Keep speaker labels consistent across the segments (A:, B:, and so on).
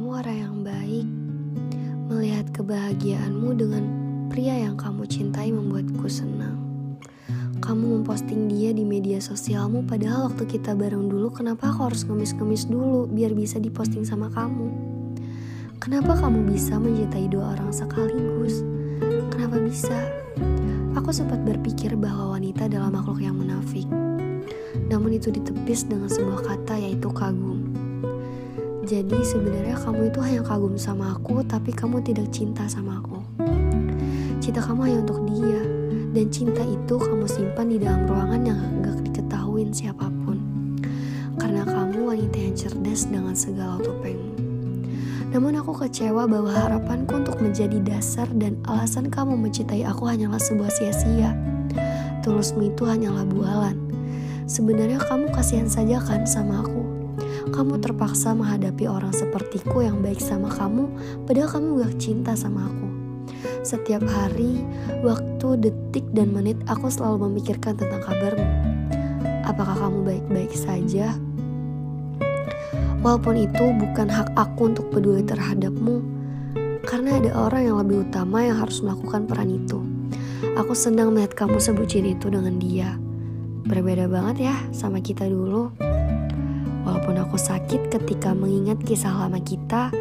A: Kamu orang yang baik. Melihat kebahagiaanmu dengan pria yang kamu cintai membuatku senang. Kamu memposting dia di media sosialmu padahal waktu kita bareng dulu kenapa aku harus ngemis-ngemis dulu biar bisa diposting sama kamu? Kenapa kamu bisa mencintai dua orang sekaligus? Kenapa bisa? Aku sempat berpikir bahwa wanita adalah makhluk yang munafik. Namun itu ditepis dengan sebuah kata yaitu kagum. Jadi sebenarnya kamu itu hanya kagum sama aku, tapi kamu tidak cinta sama aku. Cinta kamu hanya untuk dia, dan cinta itu kamu simpan di dalam ruangan yang gak diketahuin siapa pun. Karena kamu wanita yang cerdas dengan segala topengmu. Namun aku kecewa bahwa harapanku untuk menjadi dasar dan alasan kamu mencintai aku hanyalah sebuah sia-sia. Tulusmu itu hanyalah bualan. Sebenarnya kamu kasihan saja kan sama aku kamu terpaksa menghadapi orang sepertiku yang baik sama kamu, padahal kamu gak cinta sama aku. Setiap hari, waktu, detik, dan menit aku selalu memikirkan tentang kabarmu. Apakah kamu baik-baik saja? Walaupun itu bukan hak aku untuk peduli terhadapmu, karena ada orang yang lebih utama yang harus melakukan peran itu. Aku senang melihat kamu sebutin itu dengan dia. Berbeda banget ya sama kita dulu. Walaupun aku sakit ketika mengingat kisah lama kita,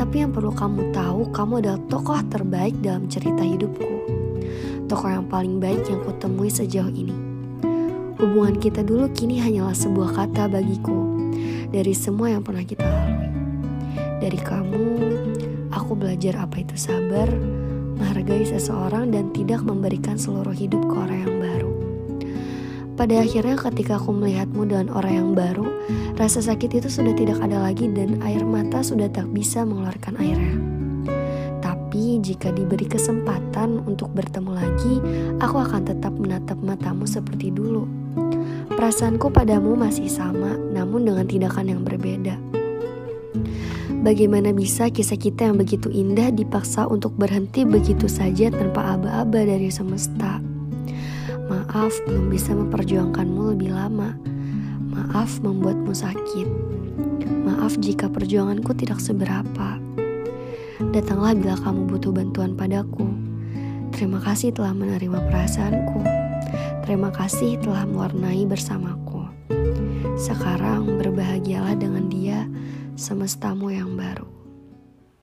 A: tapi yang perlu kamu tahu, kamu adalah tokoh terbaik dalam cerita hidupku. Tokoh yang paling baik yang kutemui sejauh ini. Hubungan kita dulu kini hanyalah sebuah kata bagiku dari semua yang pernah kita lalui. Dari kamu, aku belajar apa itu sabar, menghargai seseorang dan tidak memberikan seluruh hidup ke orang yang baru. Pada akhirnya ketika aku melihatmu dengan orang yang baru, rasa sakit itu sudah tidak ada lagi dan air mata sudah tak bisa mengeluarkan airnya. Tapi jika diberi kesempatan untuk bertemu lagi, aku akan tetap menatap matamu seperti dulu. Perasaanku padamu masih sama, namun dengan tindakan yang berbeda. Bagaimana bisa kisah kita yang begitu indah dipaksa untuk berhenti begitu saja tanpa aba-aba dari semesta? Maaf belum bisa memperjuangkanmu lebih lama. Maaf membuatmu sakit. Maaf jika perjuanganku tidak seberapa. Datanglah bila kamu butuh bantuan padaku. Terima kasih telah menerima perasaanku. Terima kasih telah mewarnai bersamaku. Sekarang berbahagialah dengan dia semestamu yang baru.